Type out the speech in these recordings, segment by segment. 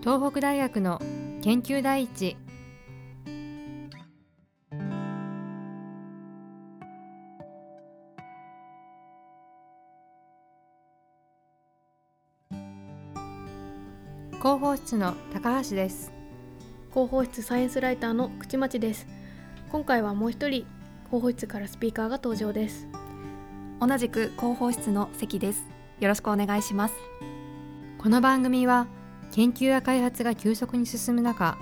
東北大学の研究第一。広報室の高橋です。広報室サイエンスライターの口町です。今回はもう一人広報室からスピーカーが登場です。同じく広報室の関です。よろしくお願いします。この番組は研究や開発が急速に進む中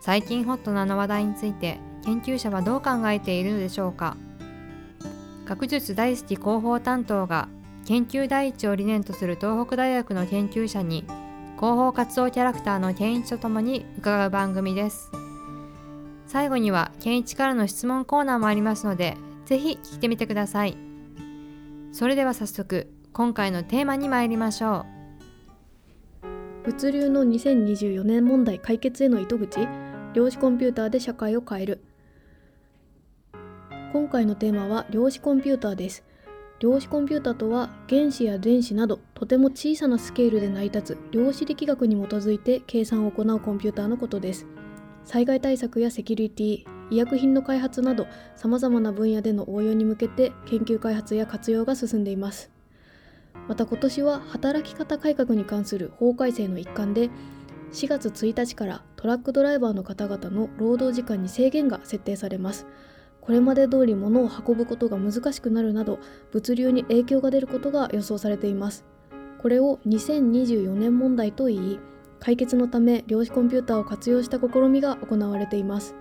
最近ホットなの話題について研究者はどう考えているのでしょうか。学術大好き広報担当が研究第一を理念とする東北大学の研究者に広報活動キャラクターの健一とともに伺う番組です。最後には健一からの質問コーナーもありますのでぜひ聞いてみてください。それでは早速今回のテーマに参りましょう。物流の2024年問題解決への糸口量子コンピューターで社会を変える。今回のテーマは量子コンピューターです。量子コンピュータとは原子や電子などとても小さなスケールで成り立つ量子力学に基づいて計算を行うコンピューターのことです。災害対策やセキュリティ医薬品の開発などさまざまな分野での応用に向けて研究開発や活用が進んでいます。また今年は働き方改革に関する法改正の一環で4月1日からトラックドライバーの方々の労働時間に制限が設定されます。これまで通り物を運ぶことが難しくなるなど物流に影響が出ることが予想されています。これを2024年問題と言い解決のため量子コンピューターを活用した試みが行われています。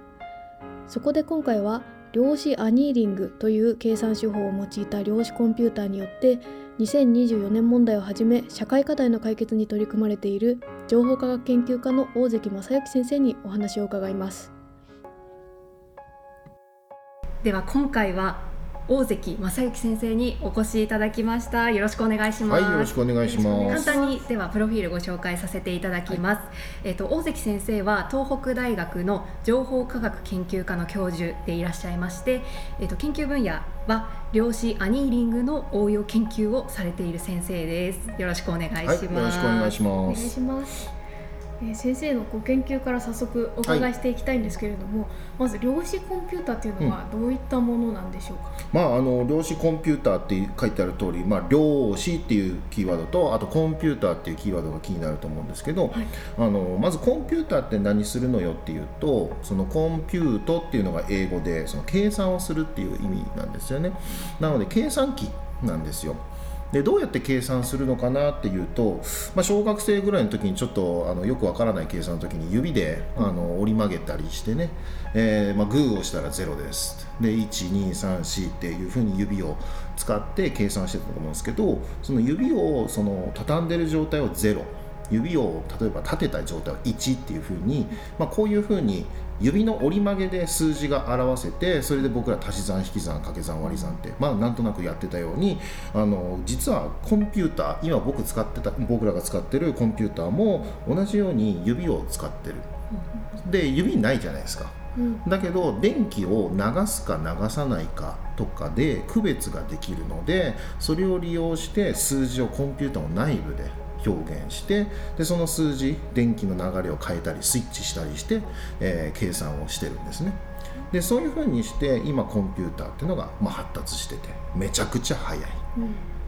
そこで今回は量子アニーリングという計算手法を用いた量子コンピューターによって2024年問題をはじめ社会課題の解決に取り組まれている情報科学研究家の大関正幸先生にお話を伺います。では今回は大関正幸先生にお越しいただきました。よろしくお願いします。はいよろしくお願いします。簡単にではプロフィールご紹介させていただきます、はい、えっ、と大関先生は東北大学の情報科学研究科の教授でいらっしゃいましてえっ、と研究分野は量子アニーリングの応用研究をされている先生です。よろしくお願いします、はい、よろしくお願いします。お願いしますえー、先生のご研究から早速お伺いしていきたいんですけれども、はい、まず量子コンピューターっていうのはどういったものなんでしょうか、うん、まあ、あの量子コンピューターって書いてある通り、まあ、量子っていうキーワードとあとコンピューターっていうキーワードが気になると思うんですけど、はい、あのまずコンピューターって何するのよっていうとそのコンピュートっていうのが英語でその計算をするっていう意味なんですよね。なので計算機なんですよでどうやって計算するのかなっていうと、まあ、小学生ぐらいの時にちょっとあのよくわからない計算の時に指であの折り曲げたりしてね、えーまあ、グーをしたら0です。で1234っていうふうに指を使って計算してたと思うんですけどその指をその畳んでる状態を0指を例えば立てた状態を1っていうふうに、まあ、こういうふうに指の折り曲げで数字が表せてそれで僕ら足し算引き算掛け算割り算ってまあなんとなくやってたようにあの実はコンピューター今僕使ってた僕らが使ってるコンピューターも同じように指を使ってる。で指ないじゃないですか、だけど電気を流すか流さないかとかで区別ができるのでそれを利用して数字をコンピューターの内部で表現してでその数字電気の流れを変えたりスイッチしたりして、えー、計算をしてるんですね。でそういうふうにして今コンピューターっていうのが、まあ、発達しててめちゃくちゃ速い、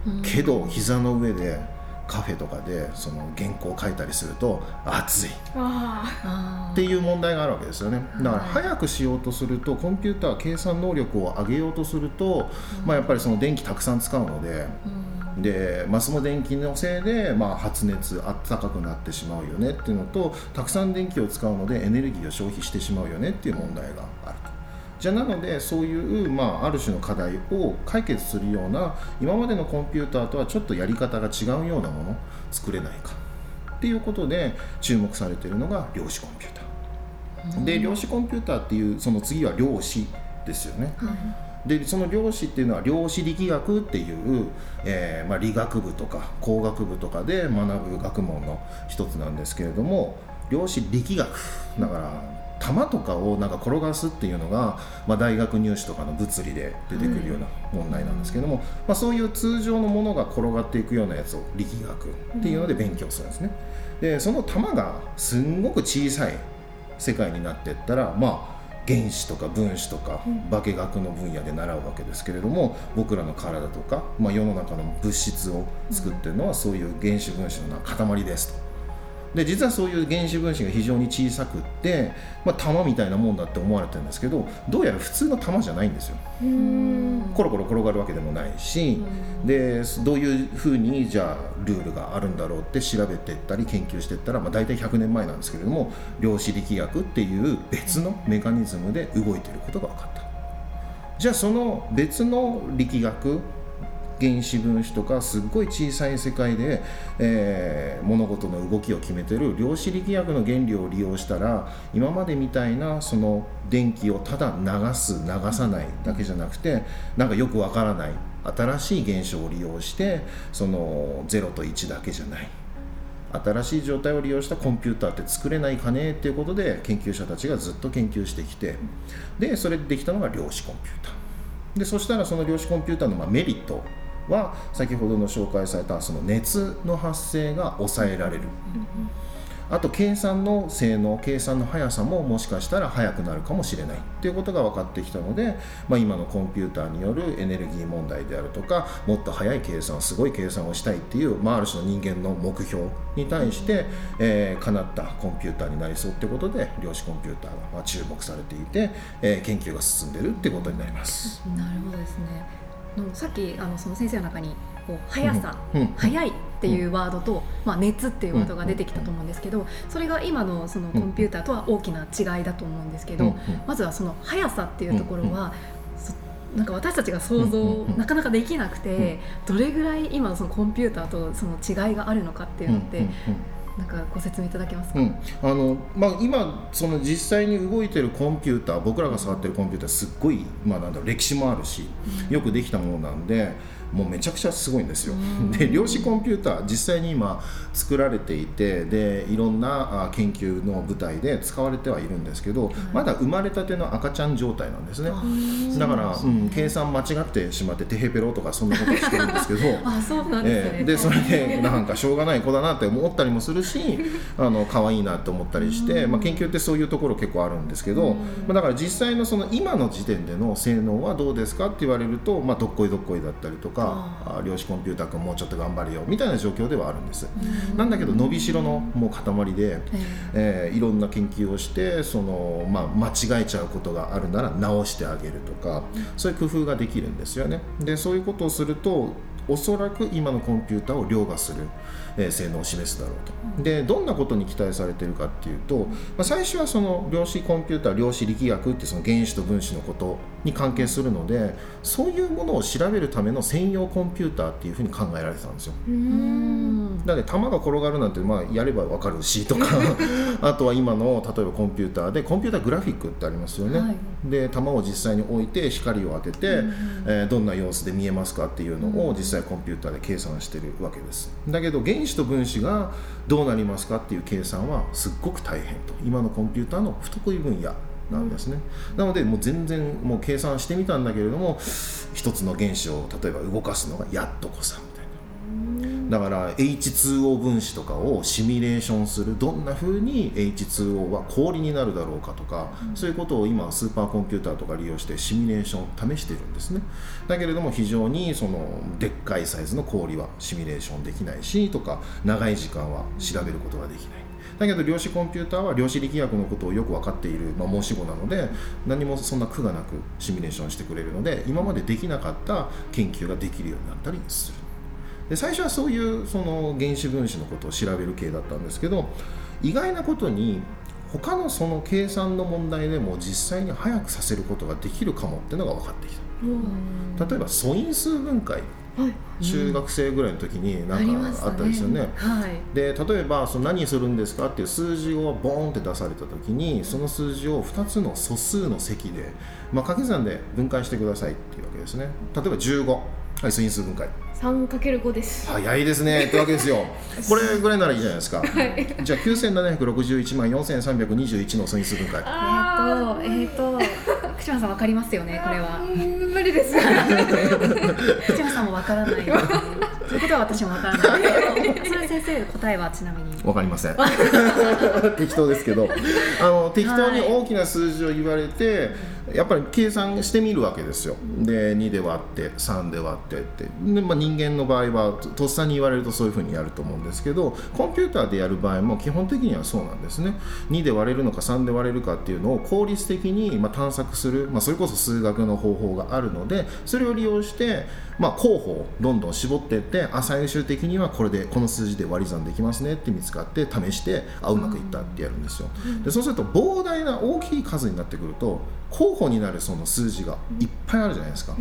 うん、けど膝の上でカフェとかでその原稿を書いたりすると熱い。っていう問題があるわけですよね。だから早くしようとするとコンピューター計算能力を上げようとすると、まあ、やっぱりその電気たくさん使うので、で、まあ、その電気のせいで、まあ、発熱あったかくなってしまうよねっていうのとたくさん電気を使うのでエネルギーを消費してしまうよねっていう問題があると。じゃあなのでそういう、まあ、ある種の課題を解決するような今までのコンピューターとはちょっとやり方が違うようなもの作れないかっていうことで注目されているのが量子コンピューター。で量子コンピューターっていうその次は量子ですよね。はいでその量子っていうのは量子力学っていう、えーまあ、理学部とか工学部とかで学ぶ学問の一つなんですけれども量子力学だから玉とかをなんか転がすっていうのが、まあ、大学入試とかの物理で出てくるような問題なんですけども、まあ、そういう通常のものが転がっていくようなやつを力学っていうので勉強するんですね。でその玉がすんごく小さい世界になっていったらまあ原子とか分子とか化学の分野で習うわけですけれども僕らの体とか、まあ、世の中の物質を作ってるのはそういう原子分子の塊ですと。で実はそういう原子分子が非常に小さくって、まあ、玉みたいなもんだって思われてるんですけどどうやら普通の玉じゃないんですよ。コロコロ転がるわけでもないしでどういうふうにじゃあルールがあるんだろうって調べていったり研究していったら、まあ、大体100年前なんですけれども量子力学っていう別のメカニズムで動いていることが分かった。じゃあその別の力学原子分子とかすっごい小さい世界で、えー、物事の動きを決めてる量子力学の原理を利用したら今までみたいなその電気をただ流す流さないだけじゃなくてなんかよくわからない新しい現象を利用してその0と1だけじゃない。新しい状態を利用したコンピューターって作れないかねっていうことで研究者たちがずっと研究してきて。でそれでできたのが量子コンピューター。でそしたらその量子コンピューターのまメリットは先ほどの紹介されたその熱の発生が抑えられる、あと計算の性能計算の速さももしかしたら速くなるかもしれない。っていうことが分かってきたので、まあ、今のコンピューターによるエネルギー問題であるとかもっと速い計算すごい計算をしたいっていう、まあ、ある種の人間の目標に対して、えー、叶ったコンピューターになりそうってことで量子コンピューターがま注目されていて、えー、研究が進んでるってことになります。なるほどですねのさっきあのその先生の中にこう速さ、うん、速いっていうワードと、まあ、熱っていうワードが出てきたと思うんですけどそれが今のそのコンピューターとは大きな違いだと思うんですけどまずはその速さっていうところはなんか私たちが想像なかなかできなくてどれぐらい今そのコンピューターとその違いがあるのかっていうのってなんかご説明いただけますか、うん、あのまあ、今その実際に動いてるコンピューター僕らが触ってるコンピューターすっごい、まあ、なんだ歴史もあるし、よくできたものなんでもうめちゃくちゃすごいんですよ。で量子コンピューター実際に今作られていてでいろんな研究の舞台で使われてはいるんですけど、まだ生まれたての赤ちゃん状態なんですね。だから、うん、計算間違ってしまってテヘペロとかそんなことしてるんですけど あそうなんですね、えー、でそれでなんかしょうがない子だなって思ったりもするし あの可愛いなって思ったりして、まあ、研究ってそういうところ結構あるんですけど、まあ、だから実際のその今の時点での性能はどうですかって言われると、まあ、どっこいどっこいだったりとか。か量子コンピューター君もうちょっと頑張れよみたいな状況ではあるんです、なんだけど伸びしろのもう塊で、えー、いろんな研究をしてその、まあ、間違えちゃうことがあるなら直してあげるとかそういう工夫ができるんですよね。でそういうことをするとおそらく今のコンピューターを凌駕する、えー、性能を示すだろうと。でどんなことに期待されているかっていうと、まあ、最初はその量子コンピューター量子力学ってその原子と分子のことに関係するのでそういうものを調べるための専用コンピューターっていうふうに考えられてたんですよ。だって弾が転がるなんてまあやれば分かるしとか あとは今の例えばコンピューターでコンピューターグラフィックってありますよね。はい、で弾を実際に置いて光を当てて、えー、どんな様子で見えますかっていうのを実際コンピューターで計算してるわけです。だけど原子と分子がどうなりますかっていう計算はすっごく大変と。今のコンピューターの不得意分野なんですね、なのでもう全然もう計算してみたん。だけれども一つの原子を例えば動かすのがやっとこさみたいなだから H2O 分子とかをシミュレーションするどんな風に H2O は氷になるだろうかとか、うん、そういうことを今スーパーコンピューターとか利用してシミュレーション試してるんですね。だけれども非常にそのでっかいサイズの氷はシミュレーションできないしとか長い時間は調べることができない。だけど量子コンピューターは量子力学のことをよく分かっている、まあ、申し子なので何もそんな苦がなくシミュレーションしてくれるので今までできなかった研究ができるようになったりするで最初はそういうその原子分子のことを調べる系だったんですけど意外なことに他のその計算の問題でも実際に早くさせることができるかもっていうのが分かってきた。例えば素因数分解。中学生ぐらいの時に何かあったですよね。ね。はい、で例えばその何するんですかっていう数字をボーンって出された時にその数字を2つの素数の積で、まあ、掛け算で分解してくださいっていうわけですね。例えば15はい素因数分解。3×5 です。早いですね。ってわけですよ。これぐらいならいいじゃないですか、じゃあ9761万4321の素因数分解。えっとえっと福島さんわかりますよねこれは。無理です。福島さんもわからない。ということは私もわからない。それ先生答えはちなみに。わかりません。適当ですけど。あの適当に大きな数字を言われて、やっぱり計算してみるわけですよ。で2で割って3で割ってって。で、まあ、人間の場合はとっさに言われるとそういうふうにやると思うんですけどコンピューターでやる場合も基本的にはそうなんですね。2で割れるのか3で割れるかっていうのを効率的にま探索する、まあ、それこそ数学の方法があるのでそれを利用して、まあ、候補をどんどん絞っていってあ最終的にはこれでこの数字で割り算できますねって見つかって試してあうまくいったってやるんですよ。でそうすると膨大な大きい数になってくると候補になるその数字がいっぱいあるじゃないですか、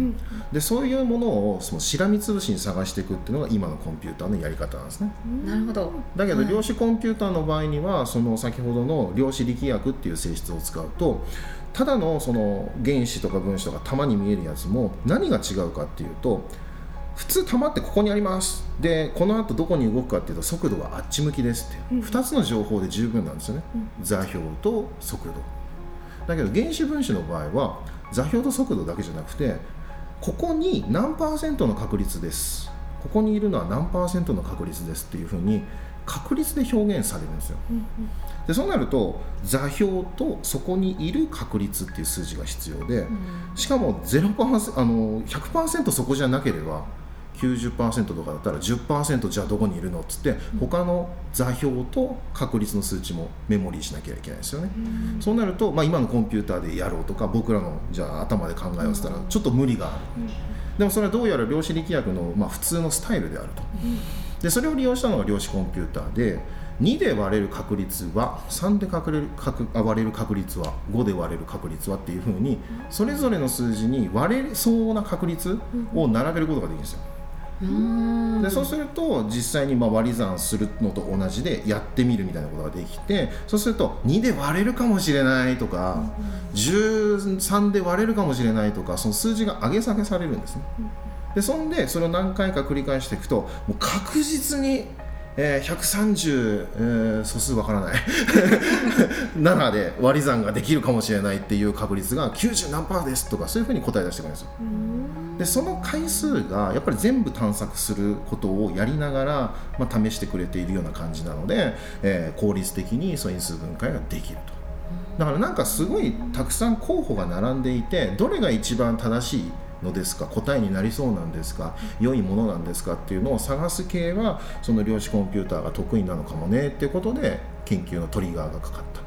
でそういうものをそのしらみつぶしに探していくっていうのが今のコンピューターのやり方なんですね。なるほど。だけどはい。量子コンピューターの場合にはその先ほどの量子力学っていう性質を使うとただのその原子とか分子とか玉に見えるやつも何が違うかっていうと普通玉ってここにあります。でこの後どこに動くかっていうと速度はあっち向きですっていう。2つの情報で十分なんですよね。座標と速度。だけど原子分子の場合は座標と速度だけじゃなくてここに何パーセントの確率です。ここにいるのは何パーセントの確率ですっていうふうに確率で表現されるんですよ。でそうなると座標とそこにいる確率っていう数字が必要でしかも0%あの100%そこじゃなければ90%とかだったら10%じゃあどこにいるのっつって他の座標と確率の数値もメモリーしなきゃいけないですよね、そうなると、まあ、今のコンピューターでやろうとか僕らのじゃあ頭で考えようって言ったらちょっと無理がある、でもそれはどうやら量子力学の、まあ、普通のスタイルであると、でそれを利用したのが量子コンピューターで2で割れる確率は3で割れる割れる確率は5で割れる確率はっていうふうにそれぞれの数字に割れそうな確率を並べることができるんですよ。うんでそうすると実際にまあ割り算するのと同じでやってみるみたいなことができてそうすると2で割れるかもしれないとか13で割れるかもしれないとかその数字が上げ下げされるんですね。でそんでそれを何回か繰り返していくともう確実に、えー130、えー素数わからない。7で割り算ができるかもしれないっていう確率が90何パーですとかそういうふうに答え出してくるんですよ。でその回数がやっぱり全部探索することをやりながら、まあ、試してくれているような感じなので、えー効率的に素因数分解ができると。だからなんかすごいたくさん候補が並んでいてどれが一番正しいのですか答えになりそうなんですか良いものなんですかっていうのを探す系はその量子コンピューターが得意なのかもねっていうことで研究のトリガーがかかった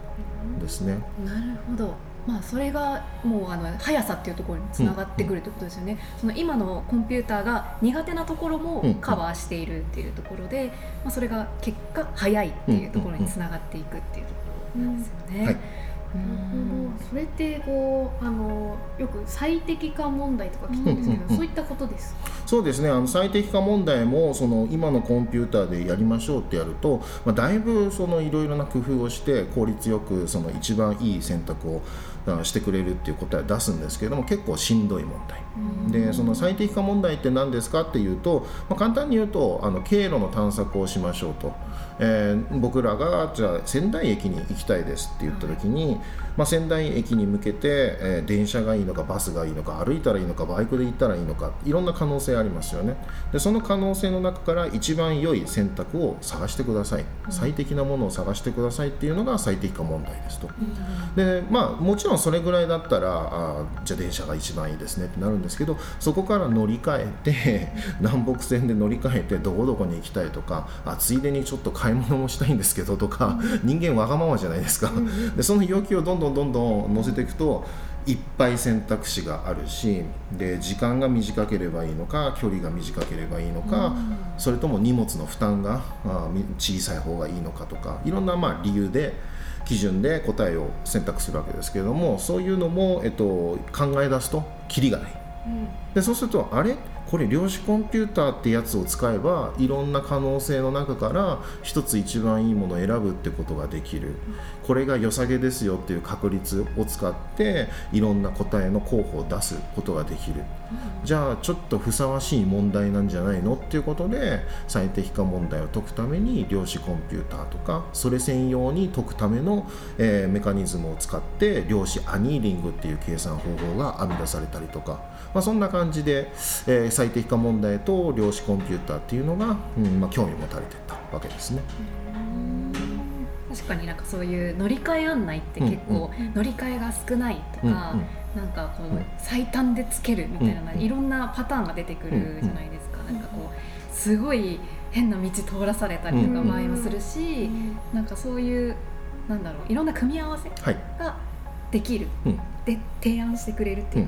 んですね。なるほど。まあそれがもうあの速さっていうところにつながってくるってことですよね。その今のコンピューターが苦手なところもうんカバーしているっていうところで、まあそれが結果速いっていうところにつながっていくっていうところなんですよね。はいうんそれってこうあのよく最適化問題とか聞くんですけど、うんうんうん。そういったことですか？そうですね。あの最適化問題もその今のコンピューターでやりましょうってやると、まあ、だいぶそのいろいろな工夫をして効率よくその一番いい選択をあしてくれるっていう答えを出すんですけれども結構しんどい問題。でその最適化問題って何ですかっていうと、まあ、簡単に言うとあの経路の探索をしましょうと、えー僕らがじゃあ仙台駅に行きたいですって言った時に、まあ、仙台駅に向けて、えー電車がいいのかバスがいいのか歩いたらいいのかバイクで行ったらいいのかいろんな可能性ありますよね。でその可能性の中から一番良い選択を探してください。最適なものを探してくださいっていうのが最適化問題ですと。でまあもちろんそれぐらいだったらあーじゃあ電車が一番いいですねってなるんですけどそこから乗り換えて南北線で乗り換えてどこどこに行きたいとかあついでにちょっと買い物もしたいんですけどとか人間わがままじゃないですか。でその要求をどんどんどんどん乗せていくといっぱい選択肢があるしで時間が短ければいいのか距離が短ければいいのか、それとも荷物の負担が小さい方がいいのかとかいろんなまあ理由で基準で答えを選択するわけですけれどもそういうのも、えっと、考え出すとキリがない。でそうするとあれ？これ量子コンピューターってやつを使えばいろんな可能性の中から一つ一番いいものを選ぶってことができる。これが良さげですよっていう確率を使っていろんな答えの候補を出すことができる。じゃあちょっとふさわしい問題なんじゃないのっていうことで最適化問題を解くために量子コンピューターとかそれ専用に解くための、え、メカニズムを使って量子アニーリングっていう計算方法が編み出されたりとか、まあ、そんな感じで、えー、最適化問題と量子コンピューターっていうのが、うんまあ、興味持たれてたわけですね。確かになんかそういう乗り換え案内って結構乗り換えが少ないとか、うんうん、なんかこう最短でつけるみたいな、いろんなパターンが出てくるじゃないですか、なんかこうすごい変な道通らされたりとか場合もするし、なんかそういうなんだろういろんな組み合わせができる、で提案してくれるっていう、っ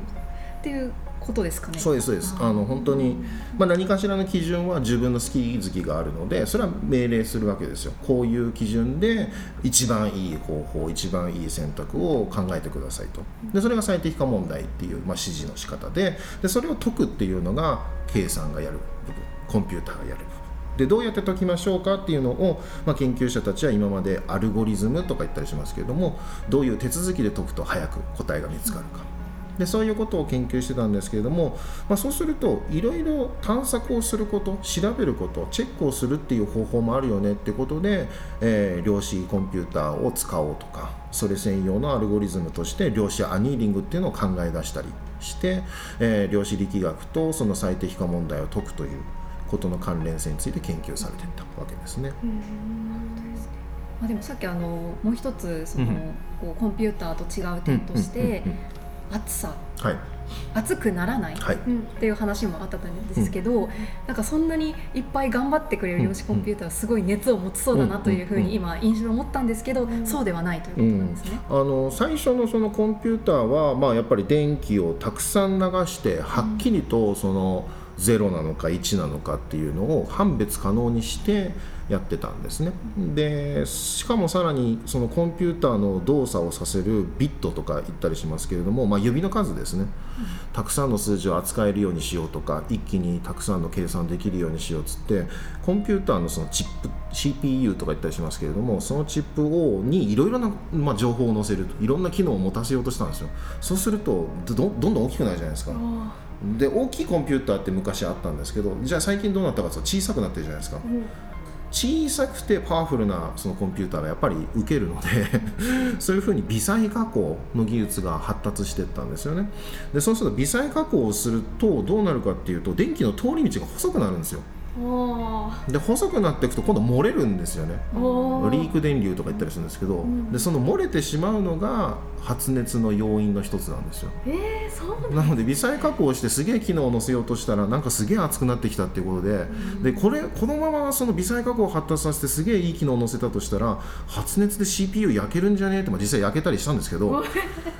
ていうことですかね。そうですそうです。あの本当に、まあ、何かしらの基準は自分の好き好きがあるのでそれは命令するわけですよ。こういう基準で一番いい方法一番いい選択を考えてくださいと。でそれが最適化問題っていう、まあ、指示の仕方ででそれを解くっていうのが計算がやる部分コンピューターがやる部分。でどうやって解きましょうかっていうのを、まあ、研究者たちは今までアルゴリズムとか言ったりしますけれどもどういう手続きで解くと早く答えが見つかるかでそういうことを研究してたんですけれども、まあ、そうするといろいろ探索をすること調べることチェックをするっていう方法もあるよねってことで、えー、量子コンピューターを使おうとかそれ専用のアルゴリズムとして量子アニーリングっていうのを考え出したりして、えー、量子力学とその最適化問題を解くということの関連性について研究されていったわけですね。まあ、でもさっきあのもう一つその、こうコンピューターと違う点として、暑さ、はい、暑くならない、はい、っていう話もあったんですけど、うん、なんかそんなにいっぱい頑張ってくれる量子コンピューターはすごい熱を持ちそうだなというふうに今印象を持ったんですけど、うん、そうではないということなんですね。うん、あの最初のそのコンピューターはまあやっぱり電気をたくさん流してはっきりとその、0なのか1なのかっていうのを判別可能にしてやってたんですね。でしかもさらにそのコンピューターの動作をさせるビットとか言ったりしますけれども、まあ、指の数ですね。たくさんの数字を扱えるようにしようとか一気にたくさんの計算できるようにしようっつってコンピューターのそのチップ CPU とか言ったりしますけれどもそのチップをにいろいろな、まあ、情報を載せるといろんな機能を持たせようとしたんですよ。そうするとどどんどん大きくなるじゃないですか。で大きいコンピューターって昔あったんですけどじゃあ最近どうなったかと小さくなってるじゃないですか、うん小さくてパワフルなそのコンピューターがやっぱり受けるので そういうふうに微細加工の技術が発達していったんですよね。でそうすると微細加工をするとどうなるかっていうと電気の通り道が細くなるんですよで細くなっていくと今度漏れるんですよね。リーク電流とか言ったりするんですけど、うん、でその漏れてしまうのが発熱の要因の一つなんですよ、えー、そうなので微細加工してすげえ機能を載せようとしたらなんかすげえ熱くなってきたっていうことでうん、でこれこのままその微細加工を発達させてすげえいい機能を載せたとしたら発熱で CPU 焼けるんじゃね？えって、まあ、実際焼けたりしたんですけど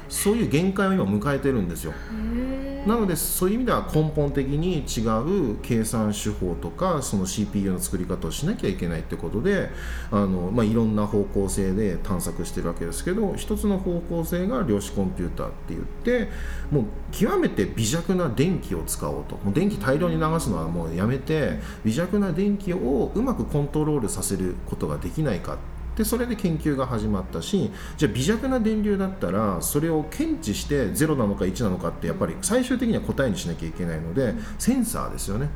そういう限界を今迎えてるんですよ。なのでそういう意味では根本的に違う計算手法とかその CPU の作り方をしなきゃいけないってことであの、まあ、いろんな方向性で探索してるわけですけど一つの方向性が量子コンピューターって言ってもう極めて微弱な電気を使おうと。もう電気大量に流すのはもうやめて微弱な電気をうまくコントロールさせることができないかでそれで研究が始まったしじゃあ微弱な電流だったらそれを検知して0なのか1なのかってやっぱり最終的には答えにしなきゃいけないのでセンサーですよね。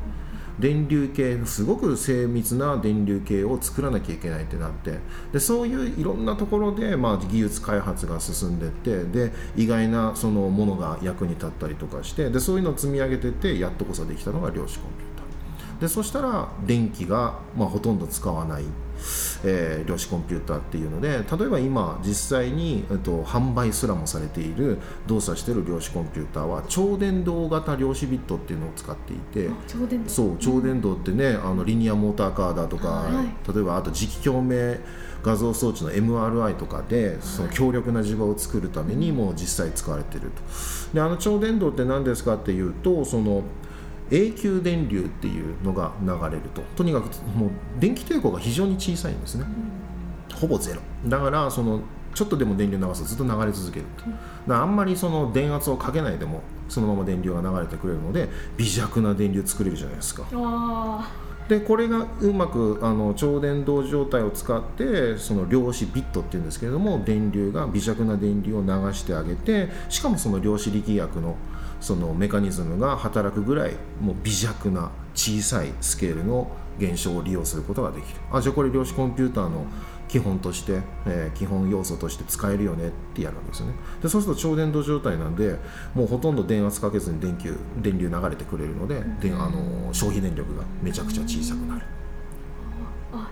電流計すごく精密な電流計を作らなきゃいけないってなってでそういういろんなところで、まあ、技術開発が進んでってで意外なそのものが役に立ったりとかしてでそういうのを積み上げてってやっとこそできたのが量子コンピューターでそしたら電気が、まあ、ほとんど使わないえー、量子コンピューターっていうので例えば今実際に、えっと、販売すらもされている動作している量子コンピューターは超電導型量子ビットっていうのを使っていてそう超電導ってねあのリニアモーターカーだとか、はい、例えばあと磁気共鳴画像装置の MRI とかでその強力な磁場を作るためにも実際使われていると。であの超電導って何ですかっていうとその永久電流っていうのが流れると。とにかくもう電気抵抗が非常に小さいんですね、うん、ほぼゼロ。だからそのちょっとでも電流流すとずっと流れ続けると、うん、あんまりその電圧をかけないでもそのまま電流が流れてくれるので微弱な電流作れるじゃないですか。あでこれがうまくあの超電導状態を使ってその量子ビットっていうんですけれども電流が微弱な電流を流してあげてしかもその量子力学のそのメカニズムが働くぐらいもう微弱な小さいスケールの現象を利用することができる。あじゃあこれ量子コンピューターの基本として、えー基本要素として使えるよねってやるわけですよね。でそうすると超電導状態なんでもうほとんど電圧かけずに電球電流流れてくれるので、であの消費電力がめちゃくちゃ小さくなる、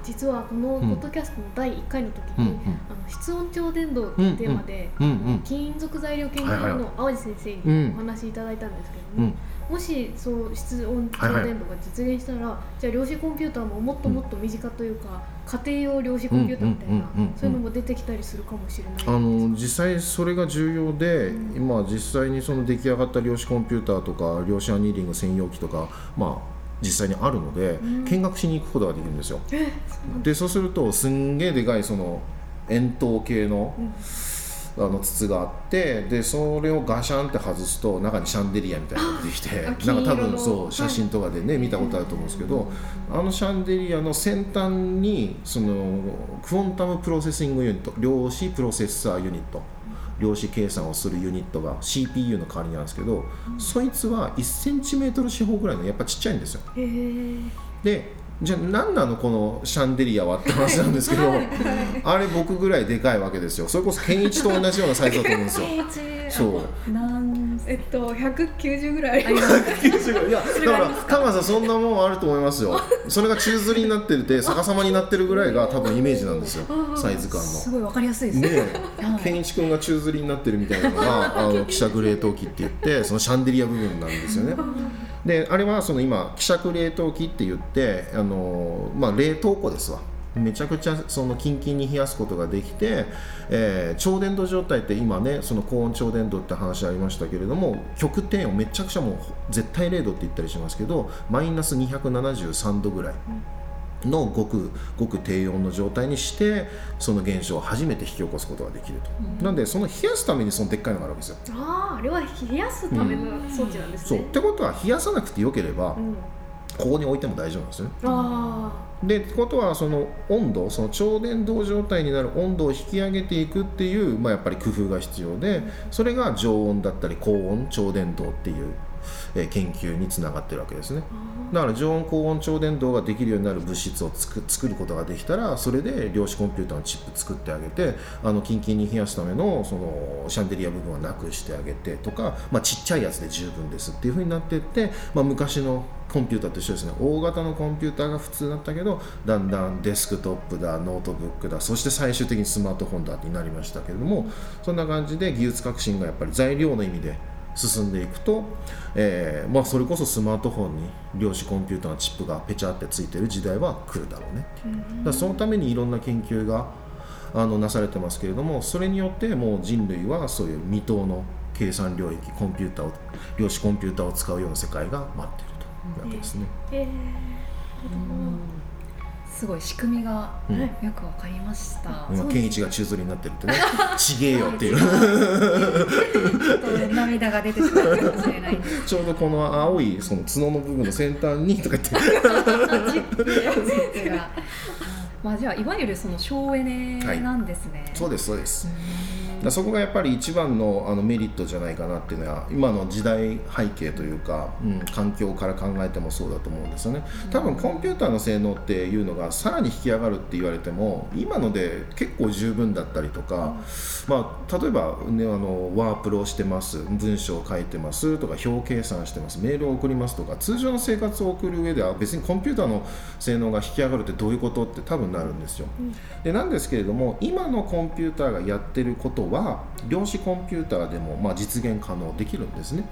実はこのポッドキャストの第1回の時に、うんうん。あの室温超伝導っていうテーマで、うんうん。金属材料研究はいはいの淡路先生うんにお話しいただいたんですけうん。ども、もしそう室温超伝導が実現したら、じゃあ量子コンピューターももっともっと身近というか、家庭用量子コンピューターみたいな、そういうのも出てきたりするかもしれないあの実際それが重要で、うん。今実際にその出来上がった量子コンピューターとか量子アニーリング専用機とかまあ実際にあるので、うん。見学しに行くことができるんですよ。でそうするとすんげえでかいその円筒形の,、うん。あの筒があってでそれをガシャンって外すと中にシャンデリアみたいなのが出てきてあ なんか多分そうはい。写真とかでね、見たことあると思うんですけど、あのシャンデリアの先端にそのクォンタムプロセッシングユニット量子プロセッサーユニット量子計算をするユニットが CPU の代わりにあるんですけど、そいつは 1cm 四方ぐらいのやっぱちっちゃいんですよ。でじゃあ何なのこのシャンデリアはって話なんですけどあれ僕ぐらいでかいわけですよ。それこそ健一と同じようなサイズだと思うんですよそう。なんえっと190ぐらい。あありますい。やだからタマさんそんなもんあると思いますよ。それが宙吊りになってて逆さまになってるぐらいが多分イメージなんですよ。サイズ感の。すごいわかりやすいです。ね。ではい。健一君が宙吊りになってるみたいなのがあの希釈冷凍機って言ってそのシャンデリア部分なんですよね。であれはその今希釈冷凍機って言ってあの、まあ、冷凍庫ですわ。めちゃくちゃそのキンキンに冷やすことができて、えー超伝導状態って今ねその高温超伝導って話ありましたけれども極低温めちゃくちゃもう絶対0度って言ったりしますけどマイナス273度ぐらい。のごくごく低温の状態にしてその現象を初めて引き起こすことができると、なんでその冷やすためにそのでっかいのがあるわけですよ。あああれは冷やすための装置なんですね。そう。ってことは冷やさなくてよければ、うん。ここに置いても大丈夫なんですよね。あでってことはその温度その超伝導状態になる温度を引き上げていくっていう、まあ、やっぱり工夫が必要でそれが常温だったり高温超伝導っていう、えー研究につながってるわけですね。だから常温高温超伝導ができるようになる物質をつく作ることができたらそれで量子コンピューターのチップ作ってあげてあのキンキンに冷やすためのそのシャンデリア部分はなくしてあげてとか、まあ、ちっちゃいやつで十分ですっていうふうになっていって、まあ、昔のコンピューターと一緒ですね。大型のコンピューターが普通だったけどだんだんデスクトップだノートブックだそして最終的にスマートフォンだになりましたけれどもそんな感じで技術革新がやっぱり材料の意味で進んでいくと、えーまあ、それこそスマートフォンに量子コンピューターのチップがペチャってついてる時代は来るだろうねう。だそのためにいろんな研究があのなされてますけれどもそれによってもう人類はそういう未踏の計算領域コンピューターを量子コンピューターを使うような世界が待っているというわけですね。ーへえすごい仕組みがうん。よくわかりました。今健一が宙吊りになってるってね。ちげえよっていう。ちょっと涙が出てしまうかもしれない。ちょうどこの青いその角の部分の先端にとか言って。まあじゃあいわゆるその省エネなんですね。そうですそうですだそこがやっぱり一番のあのメリットじゃないかなっていうのは今の時代背景というか、うん、環境から考えてもそうだと思うんですよね多分コンピューターの性能っていうのがさらに引き上がるって言われても今ので結構十分だったりとか、まあ、例えば、ね、あのワープロしてます文章を書いてますとか表計算してますメールを送りますとか通常の生活を送る上では別にコンピューターの性能が引き上がるってどういうことって多分なるんですよ。でなんですけれども今のコンピューターがやってることは量子コンピューターでもまあ実現可能できるんですね。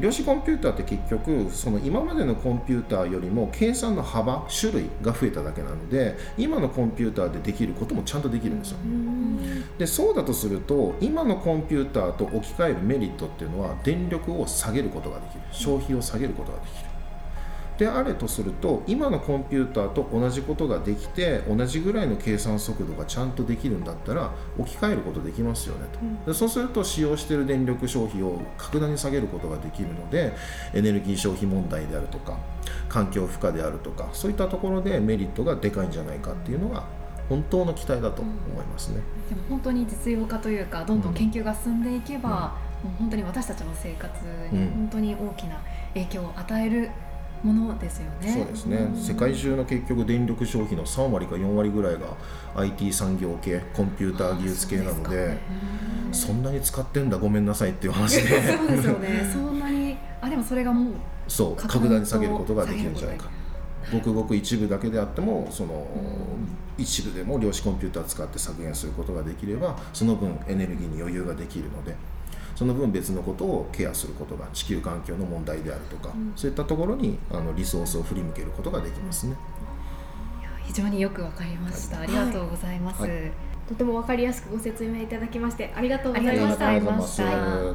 量子コンピューターって結局その今までのコンピューターよりも計算の幅種類が増えただけなので今のコンピューターでできることもちゃんとできるんですよ。でそうだとすると今のコンピューターと置き換えるメリットっていうのは電力を下げることができる消費を下げることができるであれとすると今のコンピューターと同じことができて同じぐらいの計算速度がちゃんとできるんだったら置き換えることできますよねと、でそうすると使用している電力消費を格段に下げることができるのでエネルギー消費問題であるとか環境負荷であるとかそういったところでメリットがでかいんじゃないかっていうのが本当の期待だと思いますね、でも本当に実用化というかどんどん研究が進んでいけば、もう本当に私たちの生活に本当に大きな影響を与えるものですよね。そうですね、うん、世界中の結局電力消費の3割か4割ぐらいが IT 産業系コンピューター技術系なのでそんなに使ってんだごめんなさいっていう話で。そうですよね。そんなにあでもそれがもうそう格段に下げることができるんじゃないか。ごくごく一部だけであってもその、一部でも量子コンピューターを使って削減することができればその分エネルギーに余裕ができるので。その分別のことをケアすることが地球環境の問題であるとか、うん、そういったところにあのリソースを振り向けることができますね。非常によくわかりました、はい、ありがとうございます、はい、とてもわかりやすくご説明いただきましてありがとうございました。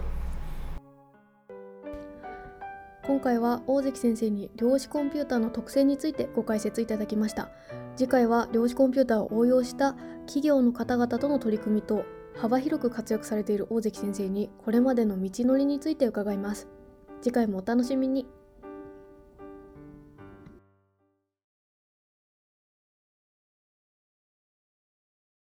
今回は大関先生に量子コンピューターの特性についてご解説いただきました。次回は量子コンピューターを応用した企業の方々との取り組みと幅広く活躍されている大関先生にこれまでの道のりについて伺います。次回もお楽しみに。